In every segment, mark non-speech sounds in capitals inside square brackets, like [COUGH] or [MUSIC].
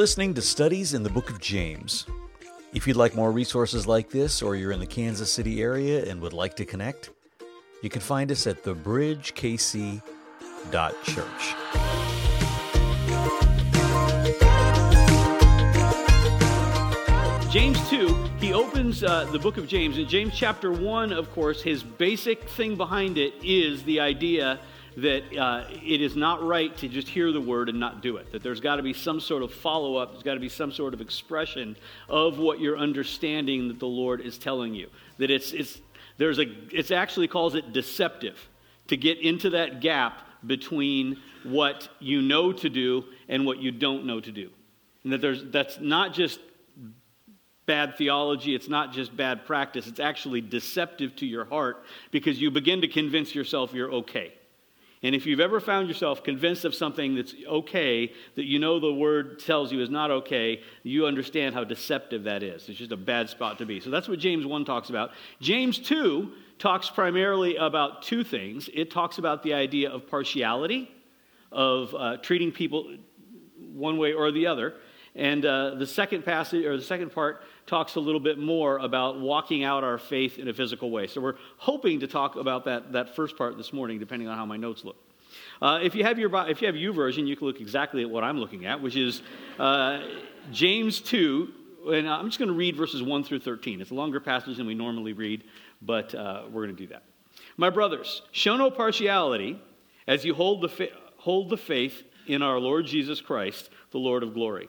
Listening to Studies in the Book of James. If you'd like more resources like this, or you're in the Kansas City area and would like to connect, you can find us at thebridgekc.church. James 2, he opens uh, the book of James. In James chapter 1, of course, his basic thing behind it is the idea that uh, it is not right to just hear the word and not do it. That there's got to be some sort of follow up, there's got to be some sort of expression of what you're understanding that the Lord is telling you. That it's, it's, there's a, it's actually calls it deceptive to get into that gap between what you know to do and what you don't know to do. And that there's, that's not just bad theology, it's not just bad practice, it's actually deceptive to your heart because you begin to convince yourself you're okay. And if you've ever found yourself convinced of something that's okay, that you know the word tells you is not okay, you understand how deceptive that is. It's just a bad spot to be. So that's what James 1 talks about. James 2 talks primarily about two things it talks about the idea of partiality, of uh, treating people one way or the other. And uh, the second passage, or the second part, talks a little bit more about walking out our faith in a physical way. So we're hoping to talk about that, that first part this morning, depending on how my notes look. Uh, if you have your if you have YouVersion, you can look exactly at what I'm looking at, which is uh, James 2. And I'm just going to read verses 1 through 13. It's a longer passage than we normally read, but uh, we're going to do that. My brothers, show no partiality as you hold the, fa- hold the faith in our Lord Jesus Christ, the Lord of glory.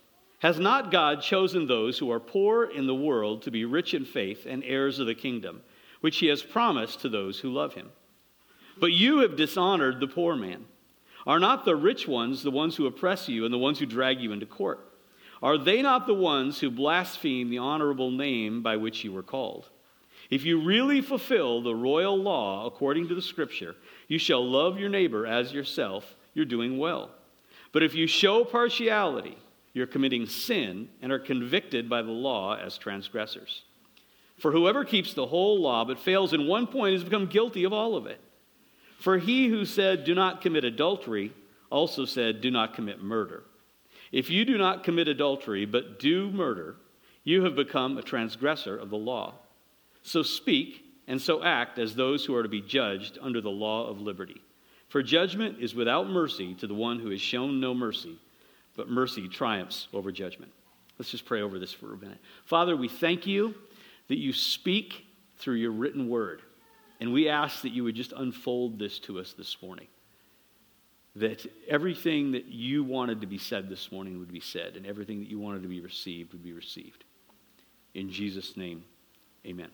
Has not God chosen those who are poor in the world to be rich in faith and heirs of the kingdom, which he has promised to those who love him? But you have dishonored the poor man. Are not the rich ones the ones who oppress you and the ones who drag you into court? Are they not the ones who blaspheme the honorable name by which you were called? If you really fulfill the royal law according to the scripture, you shall love your neighbor as yourself, you're doing well. But if you show partiality, you're committing sin and are convicted by the law as transgressors. For whoever keeps the whole law but fails in one point has become guilty of all of it. For he who said, Do not commit adultery, also said, Do not commit murder. If you do not commit adultery but do murder, you have become a transgressor of the law. So speak and so act as those who are to be judged under the law of liberty. For judgment is without mercy to the one who has shown no mercy but mercy triumphs over judgment. Let's just pray over this for a minute. Father, we thank you that you speak through your written word. And we ask that you would just unfold this to us this morning. That everything that you wanted to be said this morning would be said, and everything that you wanted to be received would be received. In Jesus' name, amen.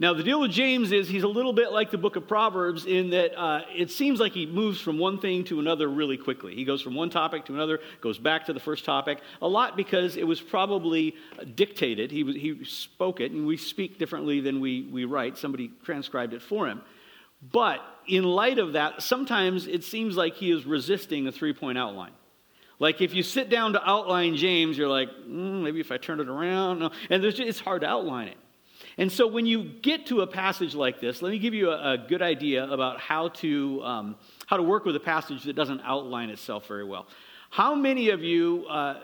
Now, the deal with James is he's a little bit like the book of Proverbs in that uh, it seems like he moves from one thing to another really quickly. He goes from one topic to another, goes back to the first topic, a lot because it was probably dictated. He, he spoke it, and we speak differently than we, we write. Somebody transcribed it for him. But in light of that, sometimes it seems like he is resisting a three point outline. Like if you sit down to outline James, you're like, mm, maybe if I turn it around. No. And just, it's hard to outline it. And so when you get to a passage like this, let me give you a, a good idea about how to, um, how to work with a passage that doesn't outline itself very well. How many of you, uh,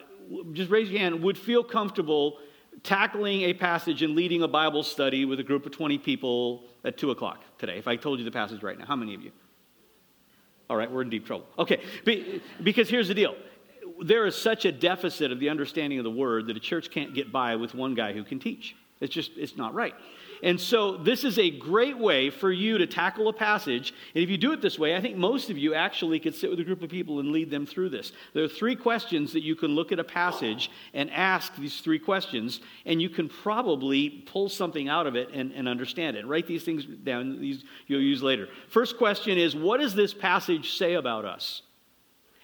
just raise your hand, would feel comfortable tackling a passage and leading a Bible study with a group of 20 people at 2 o'clock today? If I told you the passage right now, how many of you? All right, we're in deep trouble. Okay, because here's the deal. There is such a deficit of the understanding of the word that a church can't get by with one guy who can teach. It's just, it's not right. And so, this is a great way for you to tackle a passage. And if you do it this way, I think most of you actually could sit with a group of people and lead them through this. There are three questions that you can look at a passage and ask these three questions, and you can probably pull something out of it and, and understand it. Write these things down, these you'll use later. First question is What does this passage say about us?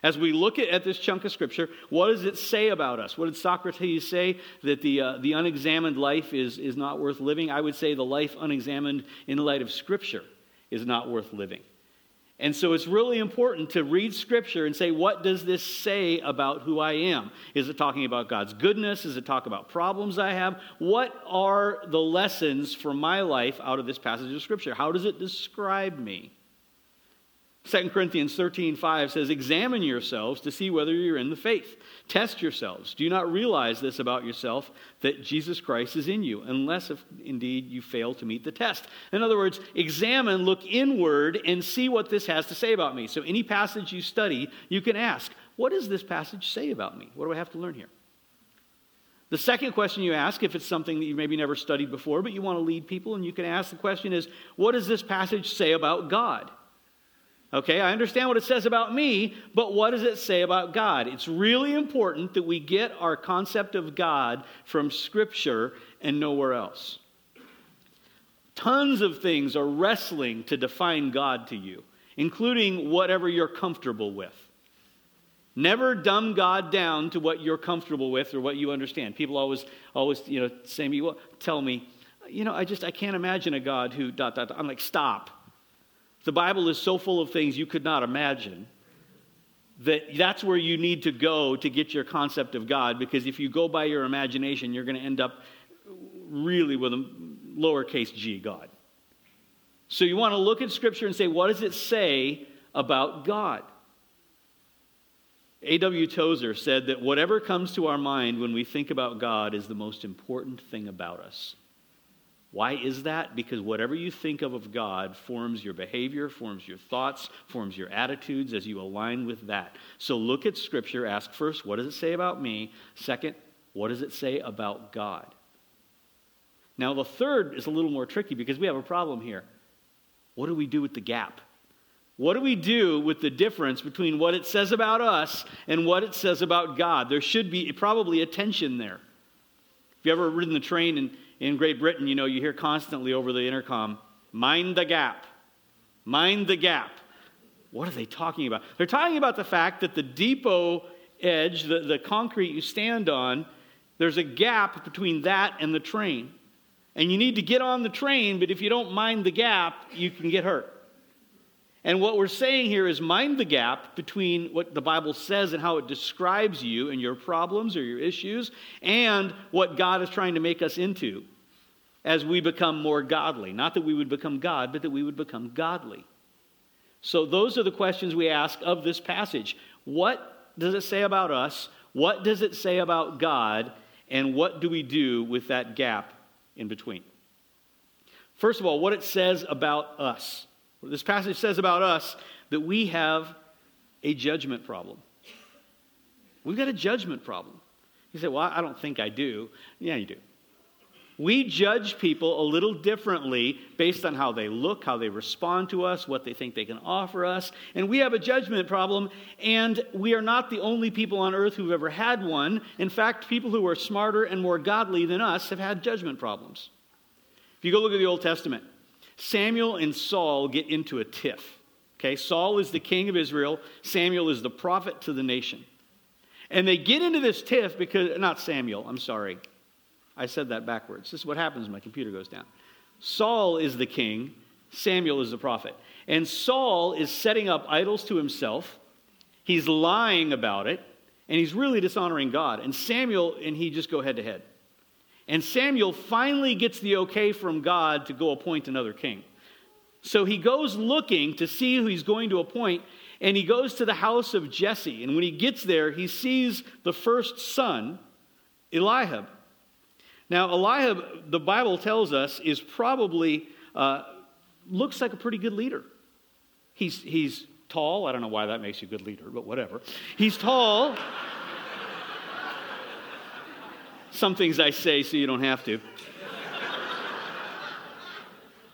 As we look at, at, this chunk of scripture, what does it say about us? What did Socrates say? That the, uh, the unexamined life is, is not worth living? I would say the life unexamined in the light of scripture is not worth living. And so it's really important to read scripture and say, what does this say about who I am? Is it talking about God's goodness? Is it talk about problems I have? What are the lessons for my life out of this passage of scripture? How does it describe me? 2 Corinthians 13, 5 says, Examine yourselves to see whether you're in the faith. Test yourselves. Do you not realize this about yourself, that Jesus Christ is in you, unless if indeed you fail to meet the test? In other words, examine, look inward, and see what this has to say about me. So, any passage you study, you can ask, What does this passage say about me? What do I have to learn here? The second question you ask, if it's something that you maybe never studied before, but you want to lead people, and you can ask the question is, What does this passage say about God? Okay, I understand what it says about me, but what does it say about God? It's really important that we get our concept of God from Scripture and nowhere else. Tons of things are wrestling to define God to you, including whatever you're comfortable with. Never dumb God down to what you're comfortable with or what you understand. People always, always, you know, say me, well, tell me, you know, I just I can't imagine a God who dot dot. dot. I'm like, stop. The Bible is so full of things you could not imagine that that's where you need to go to get your concept of God because if you go by your imagination, you're going to end up really with a lowercase g God. So you want to look at Scripture and say, what does it say about God? A.W. Tozer said that whatever comes to our mind when we think about God is the most important thing about us. Why is that? Because whatever you think of of God forms your behavior, forms your thoughts, forms your attitudes as you align with that. So look at Scripture, ask first, what does it say about me? Second, what does it say about God? Now, the third is a little more tricky because we have a problem here. What do we do with the gap? What do we do with the difference between what it says about us and what it says about God? There should be probably a tension there. Have you ever ridden the train and in Great Britain, you know, you hear constantly over the intercom, mind the gap, mind the gap. What are they talking about? They're talking about the fact that the depot edge, the, the concrete you stand on, there's a gap between that and the train. And you need to get on the train, but if you don't mind the gap, you can get hurt. And what we're saying here is mind the gap between what the Bible says and how it describes you and your problems or your issues and what God is trying to make us into as we become more godly. Not that we would become God, but that we would become godly. So, those are the questions we ask of this passage. What does it say about us? What does it say about God? And what do we do with that gap in between? First of all, what it says about us. This passage says about us that we have a judgment problem. We've got a judgment problem. You say, Well, I don't think I do. Yeah, you do. We judge people a little differently based on how they look, how they respond to us, what they think they can offer us. And we have a judgment problem, and we are not the only people on earth who've ever had one. In fact, people who are smarter and more godly than us have had judgment problems. If you go look at the Old Testament, Samuel and Saul get into a tiff. Okay, Saul is the king of Israel, Samuel is the prophet to the nation. And they get into this tiff because, not Samuel, I'm sorry. I said that backwards. This is what happens when my computer goes down. Saul is the king, Samuel is the prophet. And Saul is setting up idols to himself. He's lying about it, and he's really dishonoring God. And Samuel and he just go head to head. And Samuel finally gets the okay from God to go appoint another king. So he goes looking to see who he's going to appoint, and he goes to the house of Jesse. And when he gets there, he sees the first son, Eliab. Now, Eliab, the Bible tells us, is probably, uh, looks like a pretty good leader. He's, he's tall. I don't know why that makes you a good leader, but whatever. He's tall. [LAUGHS] Some things I say so you don't have to.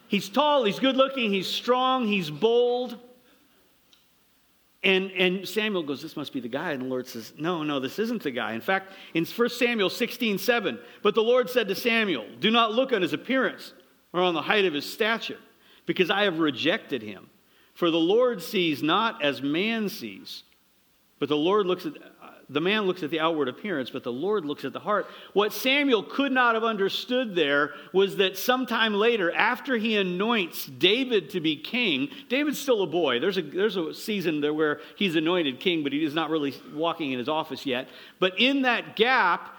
He's tall, he's good looking, he's strong, he's bold. And, and Samuel goes, This must be the guy. And the Lord says, No, no, this isn't the guy. In fact, in 1 Samuel 16 7, but the Lord said to Samuel, Do not look on his appearance or on the height of his stature, because I have rejected him. For the Lord sees not as man sees. But the Lord looks at the man looks at the outward appearance, but the Lord looks at the heart. What Samuel could not have understood there was that sometime later, after he anoints David to be king, David's still a boy. There's a, there's a season there where he's anointed king, but he is not really walking in his office yet. But in that gap,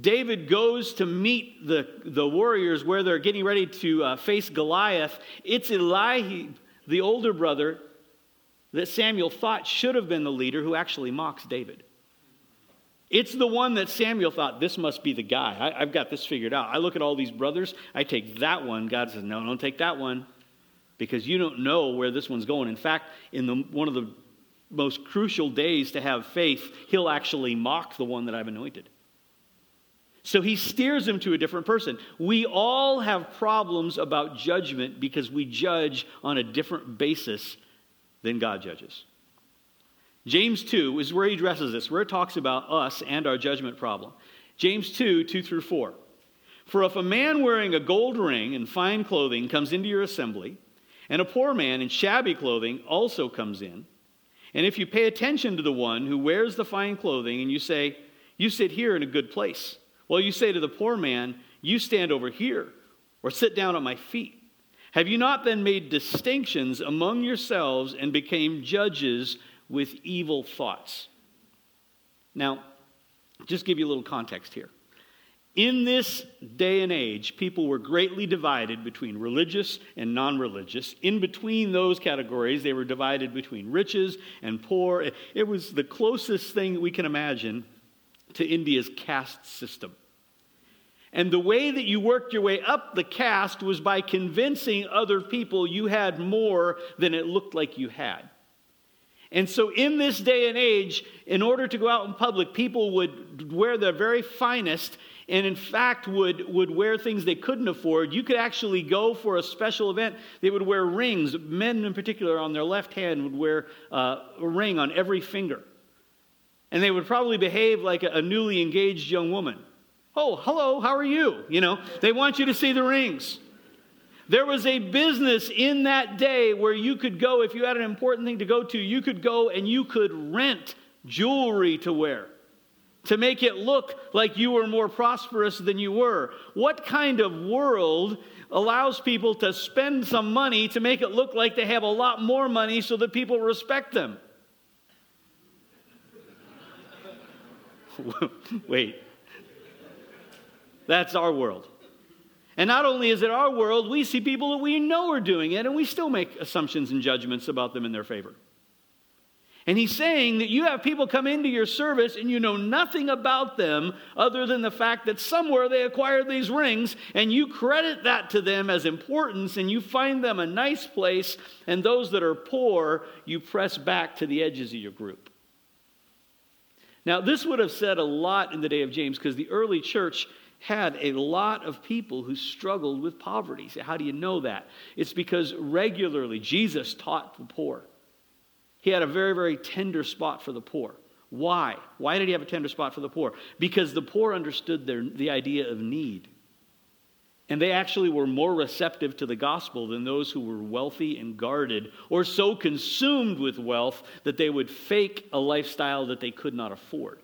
David goes to meet the, the warriors where they're getting ready to uh, face Goliath. It's Eliab, the older brother, that Samuel thought should have been the leader who actually mocks David. It's the one that Samuel thought, this must be the guy. I, have got this figured out. I look at all these brothers, I take that one. God says, no, don't take that one because you don't know where this one's going. In fact, in the, one of the most crucial days to have faith, he'll actually mock the one that I've anointed. So he steers him to a different person. We all have problems about judgment because we judge on a different basis than God judges. James 2 is where he addresses this, where it talks about us and our judgment problem. James 2, 2 through 4. For if a man wearing a gold ring and fine clothing comes into your assembly, and a poor man in shabby clothing also comes in, and if you pay attention to the one who wears the fine clothing and you say, You sit here in a good place, well, you say to the poor man, You stand over here, or sit down at my feet. Have you not then made distinctions among yourselves and became judges with evil thoughts. Now, just give you a little context here. In this day and age, people were greatly divided between religious and non religious. In between those categories, they were divided between riches and poor. It was the closest thing we can imagine to India's caste system. And the way that you worked your way up the caste was by convincing other people you had more than it looked like you had. And so, in this day and age, in order to go out in public, people would wear their very finest and, in fact, would, would wear things they couldn't afford. You could actually go for a special event. They would wear rings. Men, in particular, on their left hand would wear uh, a ring on every finger. And they would probably behave like a, a newly engaged young woman. Oh, hello, how are you? You know, they want you to see the rings. There was a business in that day where you could go, if you had an important thing to go to, you could go and you could rent jewelry to wear to make it look like you were more prosperous than you were. What kind of world allows people to spend some money to make it look like they have a lot more money so that people respect them? [LAUGHS] Wait. That's our world. And not only is it our world, we see people that we know are doing it, and we still make assumptions and judgments about them in their favor. And he's saying that you have people come into your service and you know nothing about them other than the fact that somewhere they acquired these rings, and you credit that to them as importance, and you find them a nice place, and those that are poor, you press back to the edges of your group. Now, this would have said a lot in the day of James because the early church had a lot of people who struggled with poverty. So how do you know that? It's because regularly Jesus taught the poor. He had a very, very tender spot for the poor. Why? Why did he have a tender spot for the poor? Because the poor understood their, the idea of need. And they actually were more receptive to the gospel than those who were wealthy and guarded or so consumed with wealth that they would fake a lifestyle that they could not afford.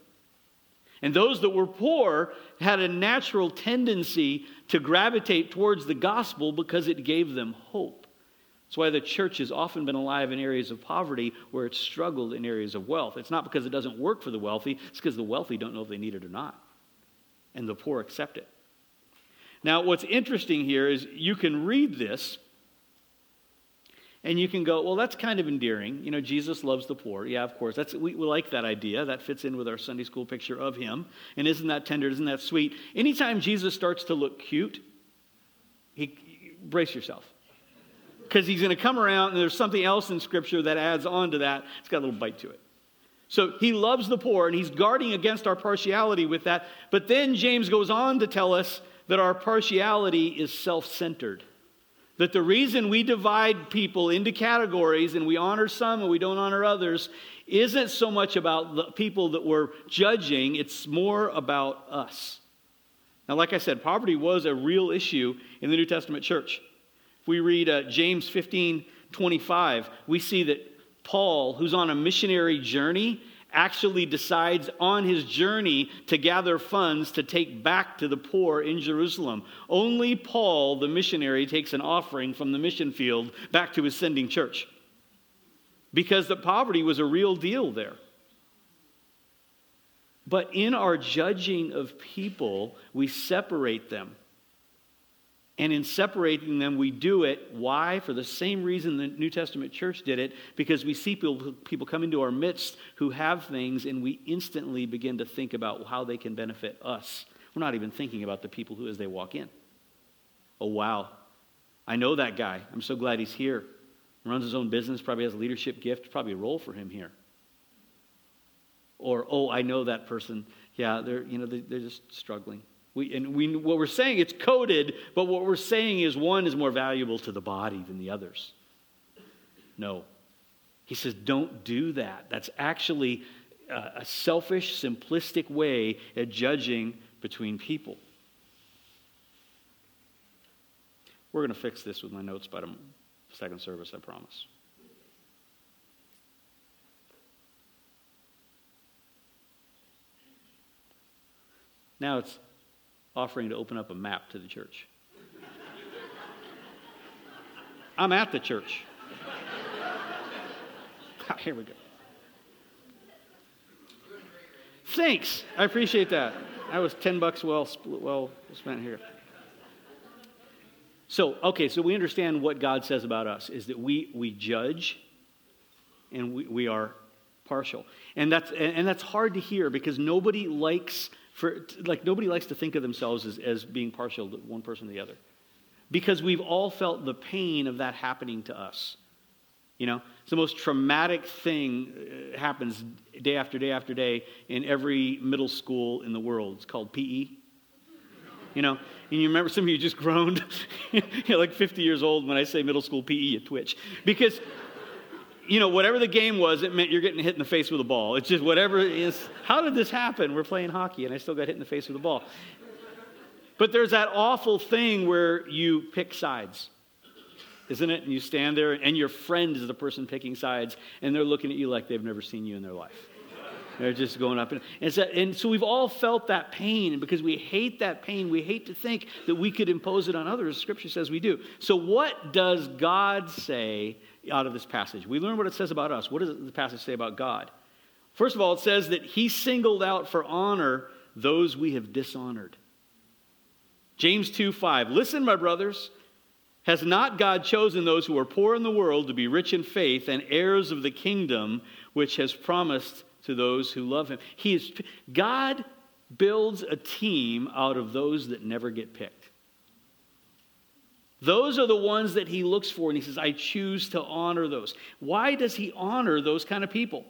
And those that were poor had a natural tendency to gravitate towards the gospel because it gave them hope. That's why the church has often been alive in areas of poverty where it's struggled in areas of wealth. It's not because it doesn't work for the wealthy, it's because the wealthy don't know if they need it or not. And the poor accept it. Now, what's interesting here is you can read this and you can go, well, that's kind of endearing. You know, Jesus loves the poor. Yeah, of course. That's, we, we like that idea. That fits in with our Sunday school picture of him. And isn't that tender? Isn't that sweet? Anytime Jesus starts to look cute, he, brace yourself. Because he's going to come around and there's something else in Scripture that adds on to that. It's got a little bite to it. So he loves the poor and he's guarding against our partiality with that. But then James goes on to tell us that our partiality is self centered. That the reason we divide people into categories and we honor some and we don't honor others isn't so much about the people that we're judging, it's more about us. Now, like I said, poverty was a real issue in the New Testament church. If we read uh, James 15 25, we see that Paul, who's on a missionary journey, actually decides on his journey to gather funds to take back to the poor in Jerusalem. Only Paul, the missionary, takes an offering from the mission field back to his sending church because the poverty was a real deal there. But in our judging of people, we separate them. And in separating them, we do it. Why? For the same reason the New Testament church did it, because we see people, people come into our midst who have things, and we instantly begin to think about how they can benefit us. We're not even thinking about the people who, as they walk in. Oh, wow. I know that guy. I'm so glad he's here. Runs his own business, probably has a leadership gift, probably a role for him here. Or, oh, I know that person. Yeah, they're, you know, they're just struggling. We, and we, what we're saying, it's coded, but what we're saying is one is more valuable to the body than the others. No. He says, don't do that. That's actually a, a selfish, simplistic way at judging between people. We're going to fix this with my notes by the second service, I promise. Now it's offering to open up a map to the church. I'm at the church. [LAUGHS] Here we go. Thanks. I appreciate that. That was 10 bucks well, well spent here. So, okay, so we understand what God says about us is that we, we judge and we, we are partial. And that's, and that's hard to hear because nobody likes for, like, nobody likes to think of themselves as, as being partial to one person or the other. Because we've all felt the pain of that happening to us. You know, it's the most traumatic thing uh, happens day after day after day in every middle school in the world. It's called PE. You know, and you remember some of you just groaned. [LAUGHS] You're like 50 years old when I say middle school PE, you twitch. Because you know, whatever the game was, it meant you're getting hit in the face with a ball. It's just whatever it is. How did this happen? We're playing hockey and I still got hit in the face with a ball. But there's that awful thing where you pick sides, isn't it? And you stand there and your friend is the person picking sides and they're looking at you like they've never seen you in their life. They're just going up. And, and, so, and so we've all felt that pain. And because we hate that pain, we hate to think that we could impose it on others. Scripture says we do. So, what does God say out of this passage. We learn what it says about us. What does the passage say about God? First of all, it says that he singled out for honor those we have dishonored. James 2 5. Listen, my brothers, has not God chosen those who are poor in the world to be rich in faith and heirs of the kingdom which has promised to those who love him? He is, God builds a team out of those that never get picked. Those are the ones that he looks for, and he says, I choose to honor those. Why does he honor those kind of people?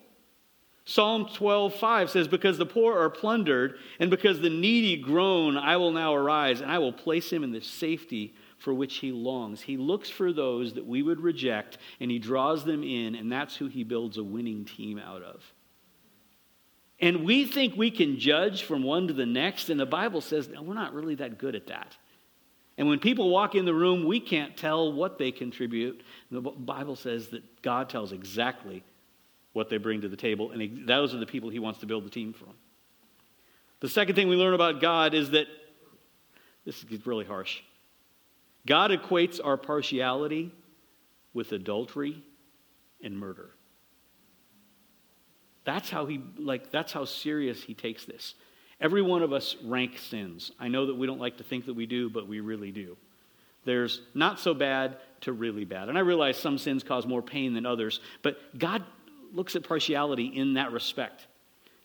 Psalm 12, 5 says, Because the poor are plundered, and because the needy groan, I will now arise, and I will place him in the safety for which he longs. He looks for those that we would reject, and he draws them in, and that's who he builds a winning team out of. And we think we can judge from one to the next, and the Bible says, no, we're not really that good at that. And when people walk in the room, we can't tell what they contribute. The Bible says that God tells exactly what they bring to the table, and those are the people he wants to build the team from. The second thing we learn about God is that this is really harsh. God equates our partiality with adultery and murder. That's how he like that's how serious he takes this. Every one of us rank sins. I know that we don't like to think that we do, but we really do. There's not so bad to really bad. And I realize some sins cause more pain than others, but God looks at partiality in that respect.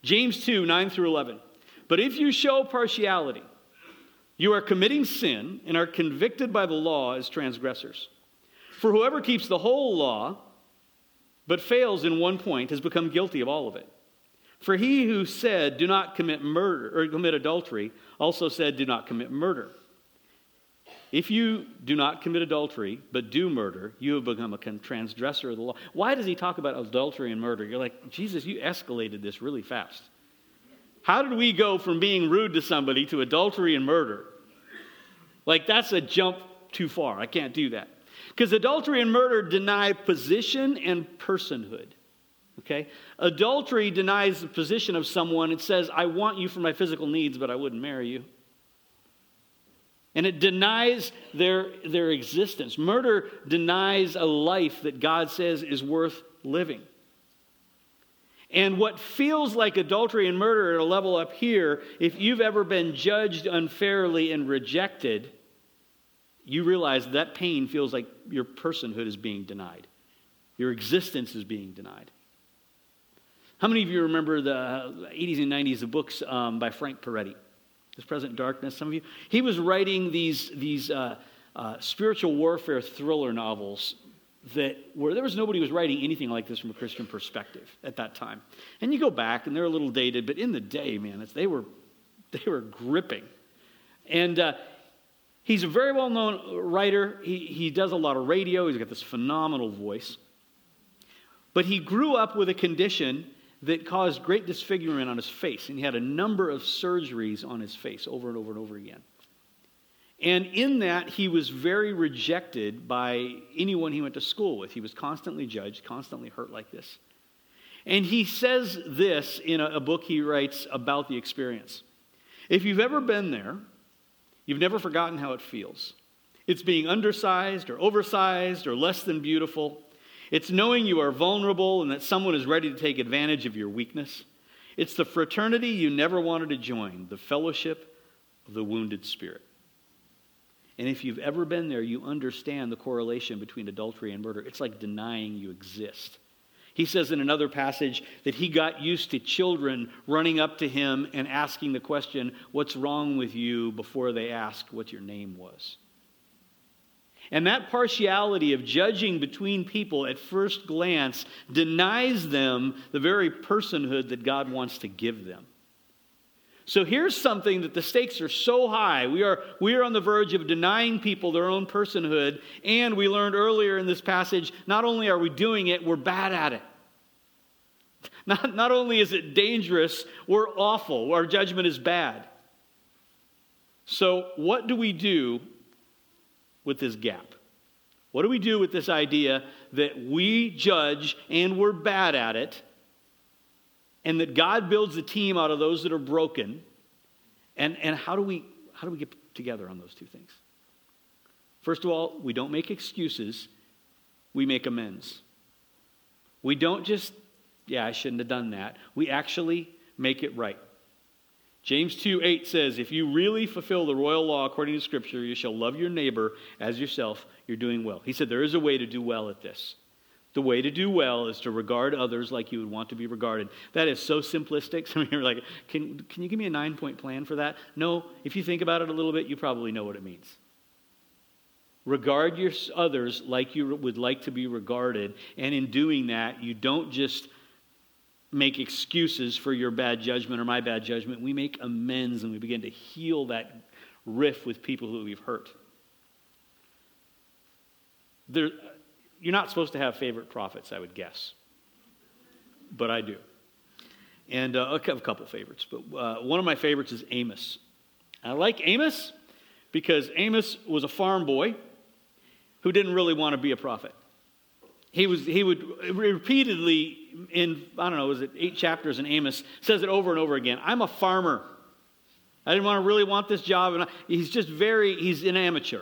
James 2 9 through 11. But if you show partiality, you are committing sin and are convicted by the law as transgressors. For whoever keeps the whole law but fails in one point has become guilty of all of it. For he who said, Do not commit murder or commit adultery, also said, Do not commit murder. If you do not commit adultery, but do murder, you have become a transgressor of the law. Why does he talk about adultery and murder? You're like, Jesus, you escalated this really fast. How did we go from being rude to somebody to adultery and murder? Like, that's a jump too far. I can't do that. Because adultery and murder deny position and personhood. Okay? Adultery denies the position of someone. It says, I want you for my physical needs, but I wouldn't marry you. And it denies their, their existence. Murder denies a life that God says is worth living. And what feels like adultery and murder at a level up here, if you've ever been judged unfairly and rejected, you realize that pain feels like your personhood is being denied, your existence is being denied. How many of you remember the 80s and 90s, the books um, by Frank Peretti? This Present Darkness, some of you? He was writing these, these uh, uh, spiritual warfare thriller novels that where there was nobody was writing anything like this from a Christian perspective at that time. And you go back, and they're a little dated, but in the day, man, they were they were gripping. And uh, he's a very well known writer. He, he does a lot of radio. He's got this phenomenal voice. But he grew up with a condition that caused great disfigurement on his face, and he had a number of surgeries on his face over and over and over again. And in that, he was very rejected by anyone he went to school with. He was constantly judged, constantly hurt like this. And he says this in a, a book he writes about the experience. If you've ever been there, you've never forgotten how it feels. It's being undersized or oversized or less than beautiful. It's knowing you are vulnerable and that someone is ready to take advantage of your weakness. It's the fraternity you never wanted to join, the fellowship of the wounded spirit. And if you've ever been there, you understand the correlation between adultery and murder. It's like denying you exist. He says in another passage that he got used to children running up to him and asking the question, What's wrong with you? before they asked what your name was. And that partiality of judging between people at first glance denies them the very personhood that God wants to give them. So here's something that the stakes are so high. We are, we are on the verge of denying people their own personhood. And we learned earlier in this passage not only are we doing it, we're bad at it. [LAUGHS] Not, not only is it dangerous, we're awful. Our judgment is bad. So, what do we do with this gap? What do we do with this idea that we judge and we're bad at it? and that God builds a team out of those that are broken. And, and how, do we, how do we get together on those two things? First of all, we don't make excuses, we make amends. We don't just, yeah, I shouldn't have done that. We actually make it right. James 2 8 says, If you really fulfill the royal law according to Scripture, you shall love your neighbor as yourself. You're doing well. He said, There is a way to do well at this. The way to do well is to regard others like you would want to be regarded. That is so simplistic. [LAUGHS] Some of you are like, can, can you give me a nine point plan for that? No, if you think about it a little bit, you probably know what it means. Regard your others like you would like to be regarded. And in doing that, you don't just make excuses for your bad judgment or my bad judgment. We make amends and we begin to heal that rift with people who we've hurt. There, you're not supposed to have favorite prophets, I would guess. But I do. And uh, I have a couple favorites, but uh, one of my favorites is Amos. I like Amos because Amos was a farm boy who didn't really want to be a prophet. He, was, he would repeatedly, in, I don't know, was it eight chapters in Amos, says it over and over again I'm a farmer. I didn't want to really want this job. And he's just very, he's an amateur.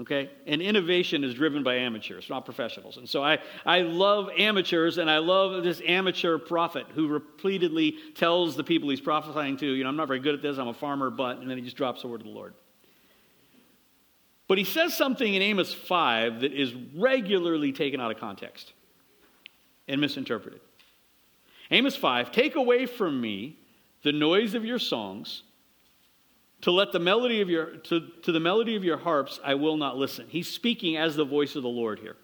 Okay? And innovation is driven by amateurs, not professionals. And so I, I love amateurs, and I love this amateur prophet who repeatedly tells the people he's prophesying to, you know, I'm not very good at this, I'm a farmer, but, and then he just drops the word of the Lord. But he says something in Amos 5 that is regularly taken out of context and misinterpreted. Amos 5 Take away from me the noise of your songs. To let the melody of your to, to the melody of your harps i will not listen. He's speaking as the voice of the lord here.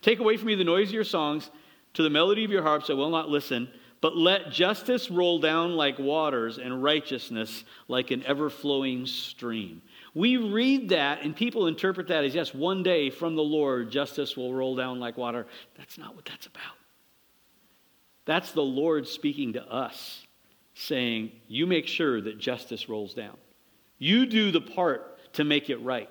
Take away from me the noise of your songs. To the melody of your harps i will not listen. But let justice roll down like waters and righteousness like an ever-flowing stream we read that and people interpret that as yes one day from the lord justice will roll down like water that's not what that's about that's the lord speaking to us saying you make sure that justice rolls down you do the part to make it right.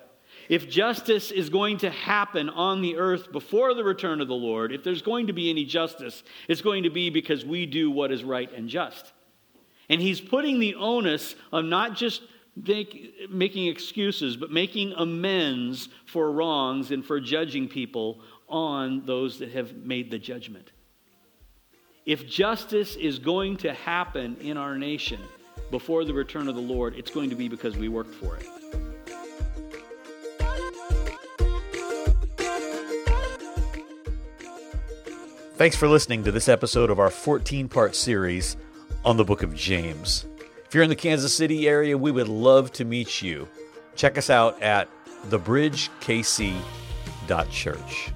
if justice is going to happen on the earth before the return of the Lord, if there's going to be any justice, it's going to be because we do what is right and just. And he's putting the onus of not just make, making excuses, but making amends for wrongs and for judging people on those that have made the judgment. If justice is going to happen in our nation before the return of the Lord, it's going to be because we worked for it. Thanks for listening to this episode of our 14 part series on the book of James. If you're in the Kansas City area, we would love to meet you. Check us out at thebridgekc.church.